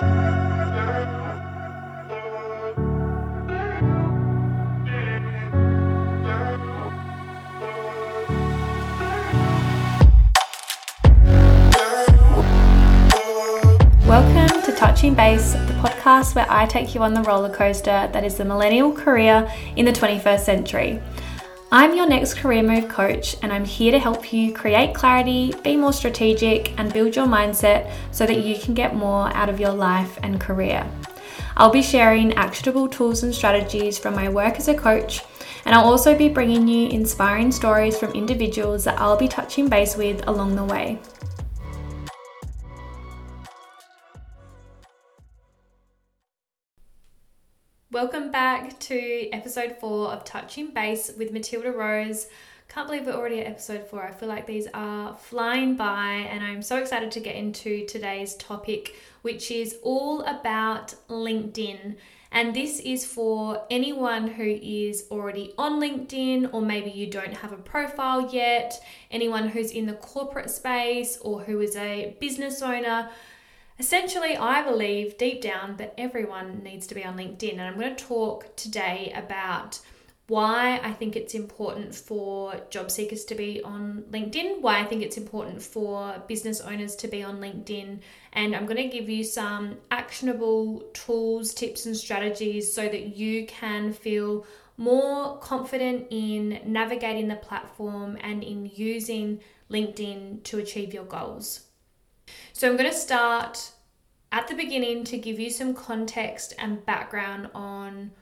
Welcome to Touching Base, the podcast where I take you on the roller coaster that is the millennial career in the 21st century. I'm your next career move coach, and I'm here to help you create clarity, be more strategic, and build your mindset so that you can get more out of your life and career. I'll be sharing actionable tools and strategies from my work as a coach, and I'll also be bringing you inspiring stories from individuals that I'll be touching base with along the way. Welcome back to episode four of Touching Base with Matilda Rose. Can't believe we're already at episode four. I feel like these are flying by, and I'm so excited to get into today's topic, which is all about LinkedIn. And this is for anyone who is already on LinkedIn, or maybe you don't have a profile yet, anyone who's in the corporate space, or who is a business owner Essentially, I believe deep down that everyone needs to be on LinkedIn, and I'm going to talk today about why I think it's important for job seekers to be on LinkedIn, why I think it's important for business owners to be on LinkedIn, and I'm going to give you some actionable tools, tips, and strategies so that you can feel more confident in navigating the platform and in using LinkedIn to achieve your goals. So I'm going to start at the beginning to give you some context and background on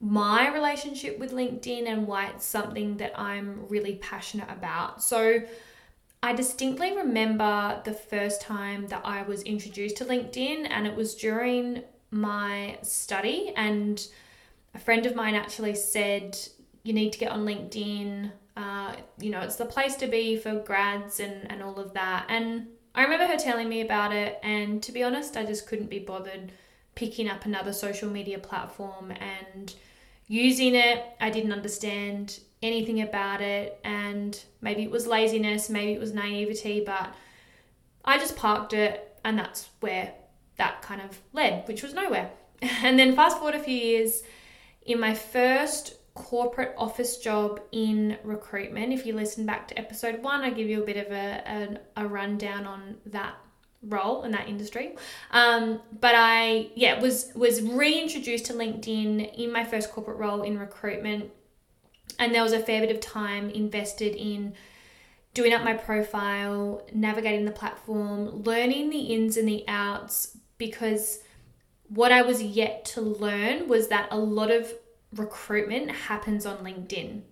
my relationship with LinkedIn and why it's something that I'm really passionate about. So, I distinctly remember the first time that I was introduced to LinkedIn, and it was during my study. And a friend of mine actually said, You need to get on LinkedIn. Uh, you know, it's the place to be for grads and, and all of that. And I remember her telling me about it, and to be honest, I just couldn't be bothered picking up another social media platform and using it. I didn't understand anything about it, and maybe it was laziness, maybe it was naivety, but I just parked it, and that's where that kind of led, which was nowhere. And then fast forward a few years, in my first corporate office job in recruitment. If you listen back to episode one, I give you a bit of a, a, a rundown on that role in that industry. Um, but I, yeah, was was reintroduced to LinkedIn in my first corporate role in recruitment, and there was a fair bit of time invested in doing up my profile, navigating the platform, learning the ins and the outs because what I was yet to learn was that a lot of recruitment happens on LinkedIn.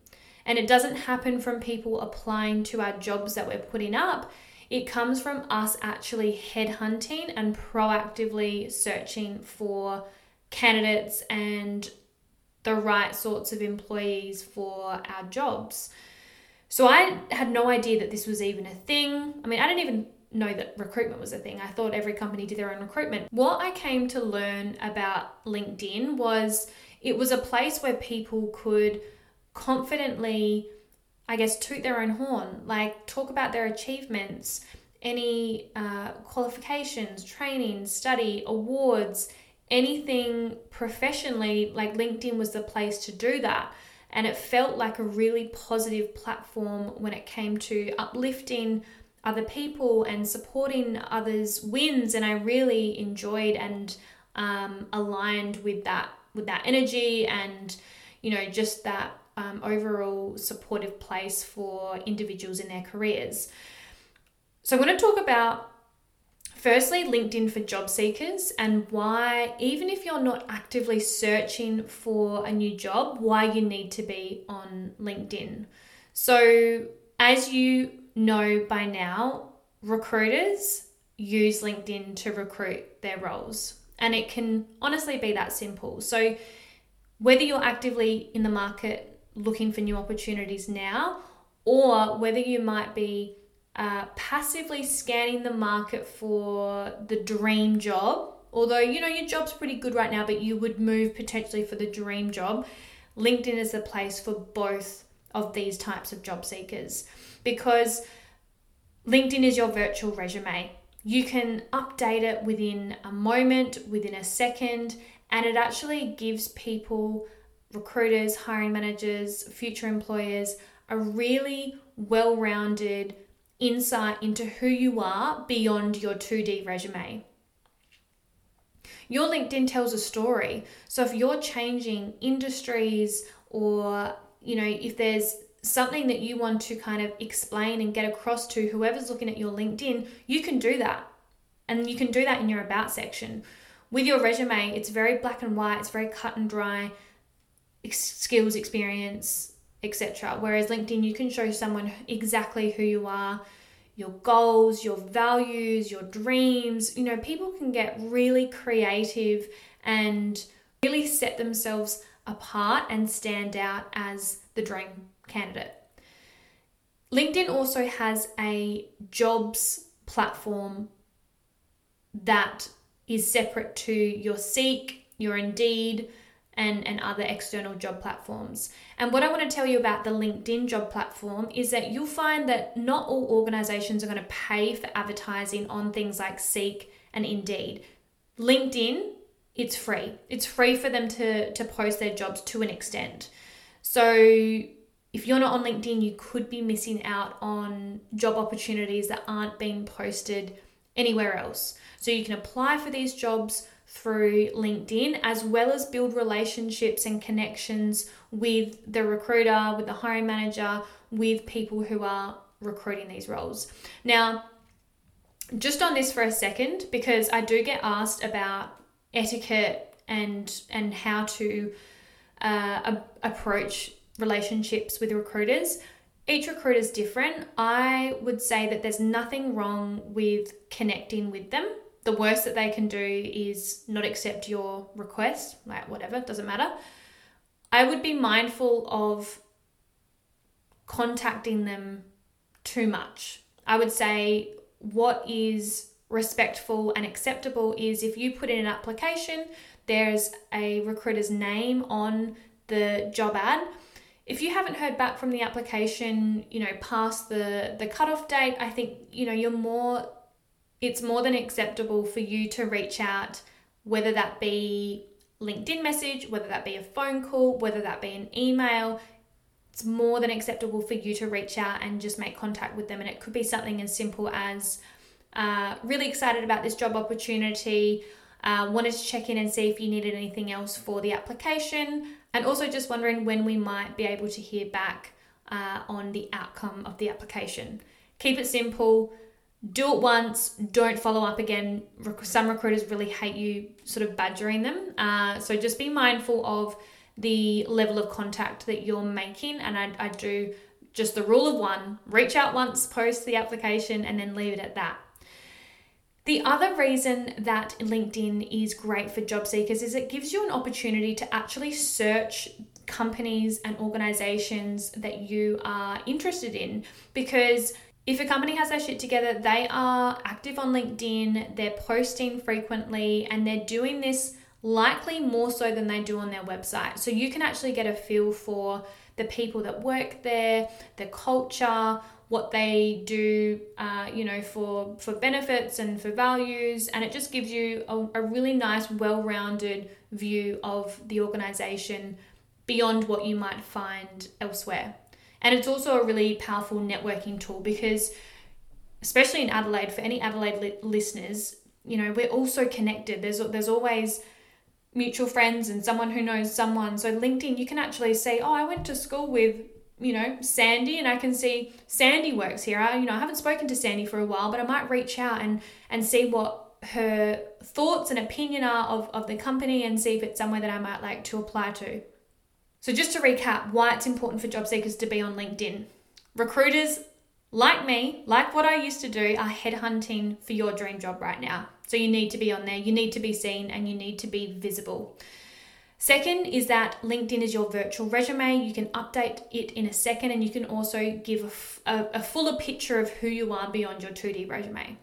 And it doesn't happen from people applying to our jobs that we're putting up. It comes from us actually headhunting and proactively searching for candidates and the right sorts of employees for our jobs. So I had no idea that this was even a thing. I mean, I didn't even know that recruitment was a thing. I thought every company did their own recruitment. What I came to learn about LinkedIn was it was a place where people could confidently, I guess, toot their own horn, like talk about their achievements, any uh, qualifications, training, study, awards, anything professionally. Like LinkedIn was the place to do that. And it felt like a really positive platform when it came to uplifting other people and supporting others' wins. And I really enjoyed and um, aligned with that with that energy and you know just that um, overall supportive place for individuals in their careers. So I'm going to talk about firstly LinkedIn for job seekers and why even if you're not actively searching for a new job, why you need to be on LinkedIn. So as you know by now, recruiters use LinkedIn to recruit their roles. And it can honestly be that simple. So, whether you're actively in the market looking for new opportunities now, or whether you might be uh, passively scanning the market for the dream job, although you know your job's pretty good right now, but you would move potentially for the dream job, LinkedIn is the place for both of these types of job seekers because LinkedIn is your virtual resume. You can update it within a moment, within a second, and it actually gives people, recruiters, hiring managers, future employers, a really well rounded insight into who you are beyond your 2D resume. Your LinkedIn tells a story. So if you're changing industries or, you know, if there's something that you want to kind of explain and get across to whoever's looking at your LinkedIn, you can do that. And you can do that in your about section. With your resume, it's very black and white, it's very cut and dry, skills, experience, etc. Whereas LinkedIn, you can show someone exactly who you are, your goals, your values, your dreams. You know, people can get really creative and really set themselves apart and stand out as the dream candidate. LinkedIn also has a jobs platform that is separate to your Seek, your Indeed, and, and other external job platforms. And what I want to tell you about the LinkedIn job platform is that you'll find that not all organizations are going to pay for advertising on things like Seek and Indeed. LinkedIn, it's free. It's free for them to, to post their jobs to an extent. So if you're not on LinkedIn, you could be missing out on job opportunities that aren't being posted anywhere else. So you can apply for these jobs through LinkedIn, as well as build relationships and connections with the recruiter, with the hiring manager, with people who are recruiting these roles. Now, just on this for a second, because I do get asked about etiquette and and how to uh, approach relationships with recruiters. Each recruiter is different. I would say that there's nothing wrong with connecting with them the worst that they can do is not accept your request, like whatever, doesn't matter. I would be mindful of contacting them too much. I would say what is respectful and acceptable is if you put in an application, there's a recruiter's name on the job ad. If you haven't heard back from the application, you know, past the the cutoff date, I think you know you're more it's more than acceptable for you to reach out, whether that be LinkedIn message, whether that be a phone call, whether that be an email. It's more than acceptable for you to reach out and just make contact with them. And it could be something as simple as uh, really excited about this job opportunity, uh, wanted to check in and see if you needed anything else for the application, and also just wondering when we might be able to hear back uh, on the outcome of the application. Keep it simple do it once, don't follow up again. Some recruiters really hate you sort of badgering them. Uh, so just be mindful of the level of contact that you're making. And I, I do just the rule of one reach out once, post the application, and then leave it at that. The other reason that LinkedIn is great for job seekers is it gives you an opportunity to actually search companies and organizations that you are interested in because if a company has their shit together, they are active on LinkedIn, they're posting frequently, and they're doing this likely more so than they do on their website. So you can actually get a feel for the people that work there, the culture, what they do, uh, you know, for for benefits and for values, and it just gives you a, a really nice, well-rounded view of the organization beyond what you might find elsewhere. And it's also a really powerful networking tool because, especially in Adelaide, for any Adelaide li- listeners, you know, we're also connected. There's, there's always mutual friends and someone who knows someone. So, LinkedIn, you can actually say, Oh, I went to school with you know sandy and i can see sandy works here I, you know i haven't spoken to sandy for a while but i might reach out and and see what her thoughts and opinion are of, of the company and see if it's somewhere that i might like to apply to so, just to recap why it's important for job seekers to be on LinkedIn. Recruiters like me, like what I used to do, are headhunting for your dream job right now. So, you need to be on there, you need to be seen, and you need to be visible. Second is that LinkedIn is your virtual resume. You can update it in a second, and you can also give a, fuller picture of who you are beyond your 2D resume.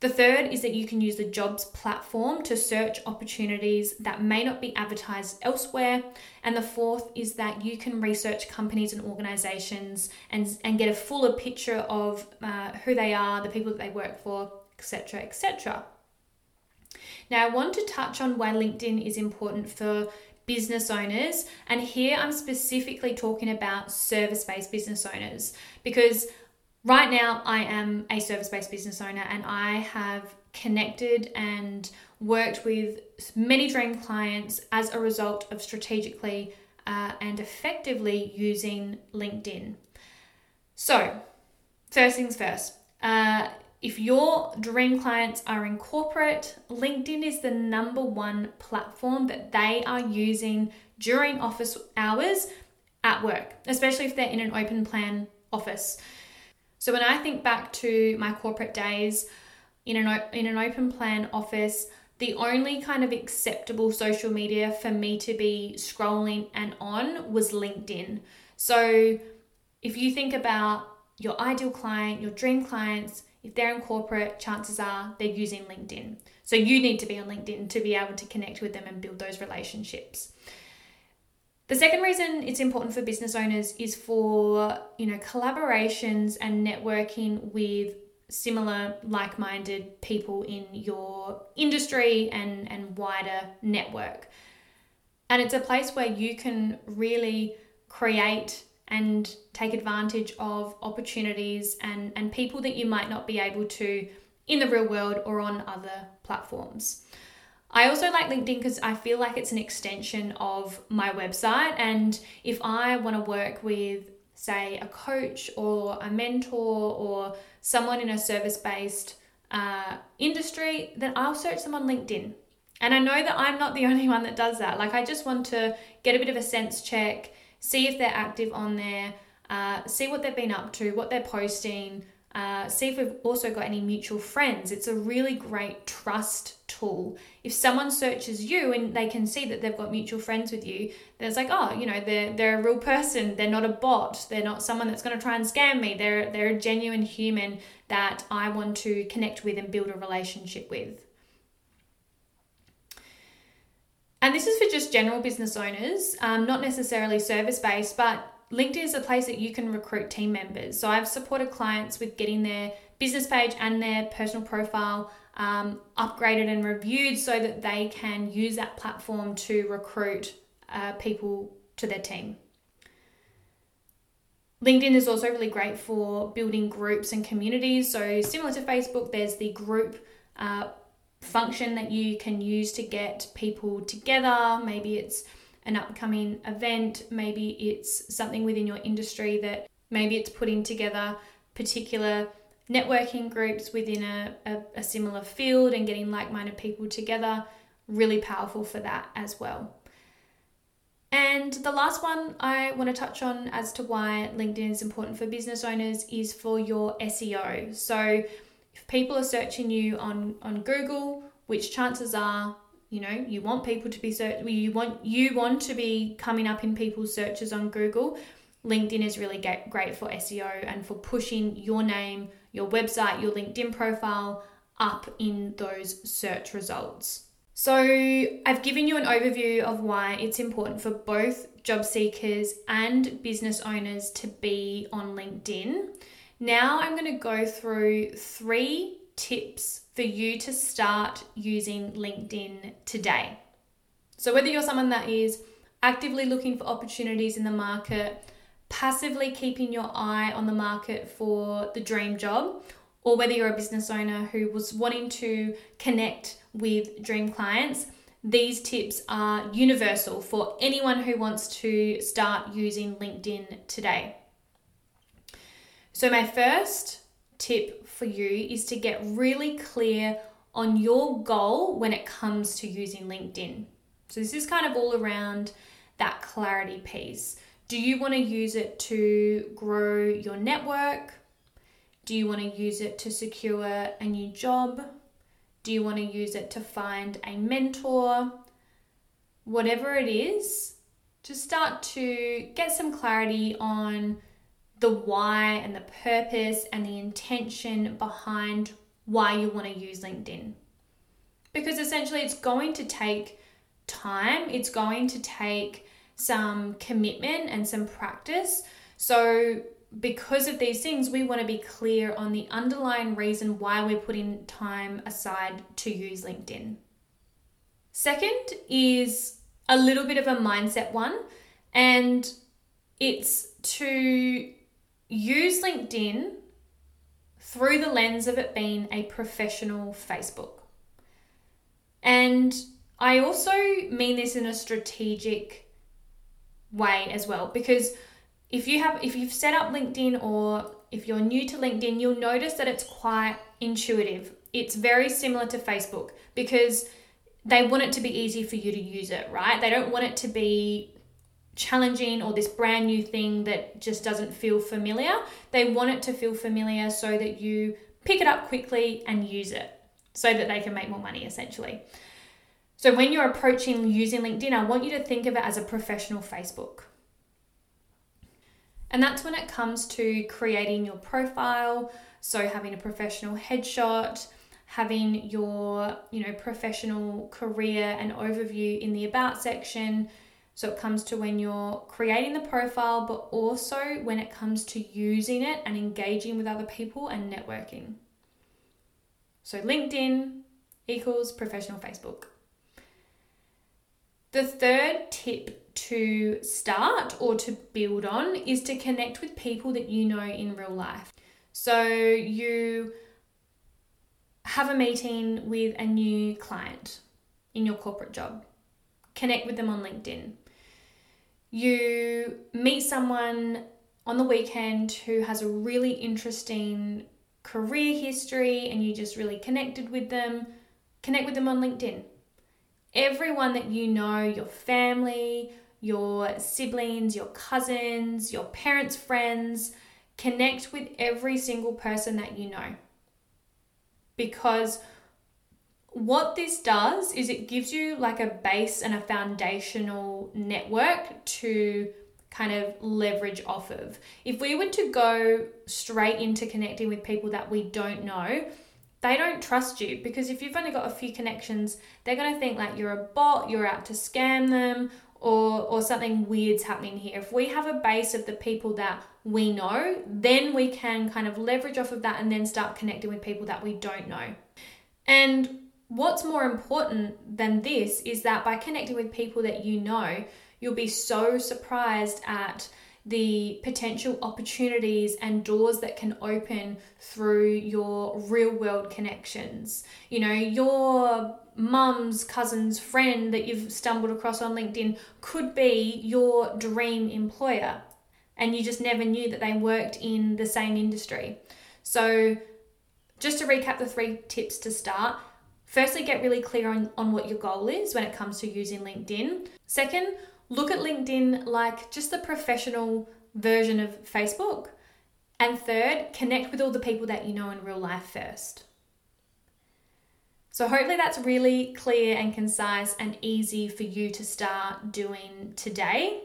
The third is that you can use the jobs platform to search opportunities that may not be advertised elsewhere. And the fourth is that you can research companies and organizations and, and get a fuller picture of uh, who they are, the people that they work for, etc., etc. Now, I want to touch on why LinkedIn is important for business owners, and here I'm specifically talking about service based business owners because right now I am a service based business owner and I have connected and worked with many dream clients as a result of strategically uh, and effectively using LinkedIn. So, first things first, uh, if your dream clients are in corporate, LinkedIn is the number one platform that they are using during office hours at work, especially if they're in an open plan office. So when I think back to my corporate days in an in an open plan office, the only kind of acceptable social media for me to be scrolling and on was LinkedIn. So if you think about your ideal client, your dream clients, if they're in corporate, chances are they're using LinkedIn. So you need to be on LinkedIn to be able to connect with them and build those relationships. The second reason it's important for business owners is for, you know, collaborations and networking with similar like-minded people in your industry and and wider network. And it's a place where you can really create and take advantage of opportunities and, and people that you might not be able to in the real world or on other platforms. I also like LinkedIn because I feel like it's an extension of my website. And if I want to work with, say, a coach or a mentor or someone in a service based uh, industry, then I'll search them on LinkedIn. And I know that I'm not the only one that does that. Like, I just want to get a bit of a sense check see if they're active on there, uh, see what they've been up to, what they're posting, uh, see if we've also got any mutual friends. It's a really great trust tool. If someone searches you and they can see that they've got mutual friends with you, then it's like, oh, you know, they're they're a real person. They're not a bot. They're not someone that's going to try and scam me. They're they're a genuine human that I want to connect with and build a relationship with. And this is for just general business owners, um, not necessarily service based, but LinkedIn is a place that you can recruit team members. So I've supported clients with getting their business page and their personal profile um, upgraded and reviewed so that they can use that platform to recruit uh, people to their team. LinkedIn is also really great for building groups and communities. So, similar to Facebook, there's the group uh, function that you can use to get people together. Maybe it's an upcoming event, maybe it's something within your industry that maybe it's putting together particular networking groups within a, a, a similar field and getting like minded people together. Really powerful for that as well. And the last one I want to touch on as to why LinkedIn is important for business owners is for your SEO. So, if people are searching you on on Google, which chances are you know you want people to be search you want you want to be coming up in people's searches on Google. LinkedIn is really great for SEO and for pushing your name, your website, your LinkedIn profile up in those search results. So, I've given you an overview of why it's important for both job seekers and business owners to be on LinkedIn. Now I'm going to go through three tips for you to start using LinkedIn today. So, whether you're someone that is actively looking for opportunities in the market, passively keeping your eye on the market for the dream job, or whether you're a business owner who was wanting to connect with dream clients, these tips are universal for anyone who wants to start using LinkedIn today. So, my first tip for you is to get really clear on your goal when it comes to using LinkedIn. So, this is kind of all around that clarity piece. Do you want to use it to grow your network? Do you want to use it to secure a new job? Do you want to use it to find a mentor? Whatever it is, just start to get some clarity on the why and the purpose and the intention behind why you want to use LinkedIn. Because essentially, it's going to take time, it's going to take some commitment and some practice. So, because of these things, we want to be clear on the underlying reason why we're putting time aside to use LinkedIn. Second is a little bit of a mindset one, and it's to use LinkedIn through the lens of it being a professional Facebook. And I also mean this in a strategic way as well because if you have if you've set up LinkedIn or if you're new to LinkedIn, you'll notice that it's quite intuitive. It's very similar to Facebook because they want it to be easy for you to use it, right? They don't want it to be challenging or this brand new thing that just doesn't feel familiar. They want it to feel familiar so that you pick it up quickly and use it so that they can make more money essentially. So when you're approaching using LinkedIn, I want you to think of it as a professional Facebook. And that's when it comes to creating your profile, so having a professional headshot, having your, you know, professional career and overview in the about section. So it comes to when you're creating the profile, but also when it comes to using it and engaging with other people and networking. So LinkedIn equals professional Facebook. The third tip to start or to build on is to connect with people that you know in real life. So you have a meeting with a new client in your corporate job, connect with them on LinkedIn. You meet someone on the weekend who has a really interesting career history and you just really connected with them, connect with them on LinkedIn. Everyone that you know, your family, your siblings, your cousins, your parents' friends, connect with every single person that you know because what this does is it gives you like a base and a foundational network to kind of leverage off of. If we were to go straight into connecting with people that we don't know, they don't trust you because if you've only got a few connections, they're going to think like you're a bot, you're out to scam them, or or something weird's happening here. If we have a base of the people that we know, then we can kind of leverage off of that and then start connecting with people that we don't know. And what's more important than this is that by connecting with people that you know, you'll be so surprised at the potential opportunities and doors that can open through your real world connections. You know, your mum's cousin's friend that you've stumbled across on LinkedIn could be your dream employer and you just never knew that they worked in the same industry. So, just to recap the three tips to start firstly, get really clear on, on what your goal is when it comes to using LinkedIn. Second, look at LinkedIn like just the professional version of Facebook. And third, connect with all the people that you know in real life first. So, hopefully, that's really clear and concise and easy for you to start doing today.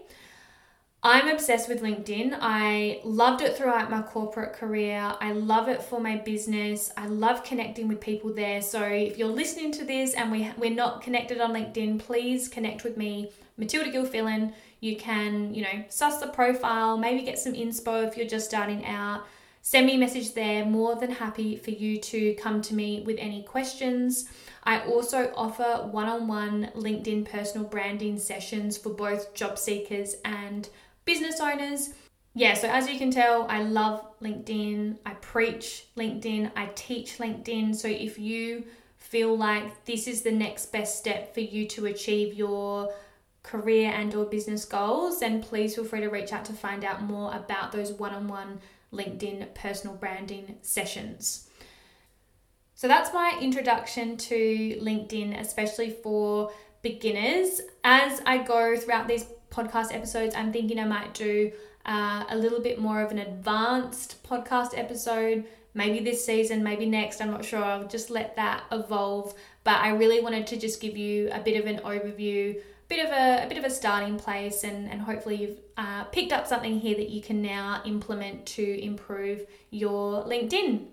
I'm obsessed with LinkedIn. I loved it throughout my corporate career. I love it for my business. I love connecting with people there. So if you're listening to this and we, we're not connected on LinkedIn, please connect with me, Matilda Gilfillan. You can, you know, suss the profile, maybe get some inspo if you're just starting out. Send me a message there. More than happy for you to come to me with any questions. I also offer one on one LinkedIn personal branding sessions for both job seekers and business owners. Yeah, so as you can tell, I love LinkedIn. I preach LinkedIn. I teach LinkedIn. So if you feel like this is the next best step for you to achieve your career and or business goals, then please feel free to reach out to find out more about those one-on-one LinkedIn personal branding sessions. So that's my introduction to LinkedIn, especially for beginners. As I go throughout these podcast episodes, I'm thinking I might do uh, a little bit more of an advanced podcast episode. Maybe this season, maybe next, I'm not sure. I'll just let that evolve. But I really wanted to just give you a bit of an overview, a bit of a, a bit of a starting place, and, and hopefully you've uh, picked up something here that you can now implement to improve your LinkedIn.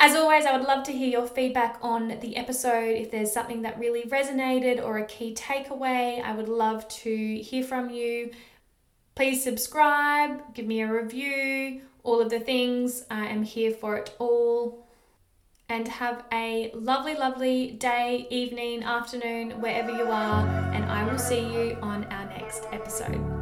As always, I would love to hear your feedback on the episode. If there's something that really resonated or a key takeaway, I would love to hear from you. Please subscribe, give me a review, all of the things. I am here for it all. And have a lovely, lovely day, evening, afternoon, wherever you are. And I will see you on our next episode.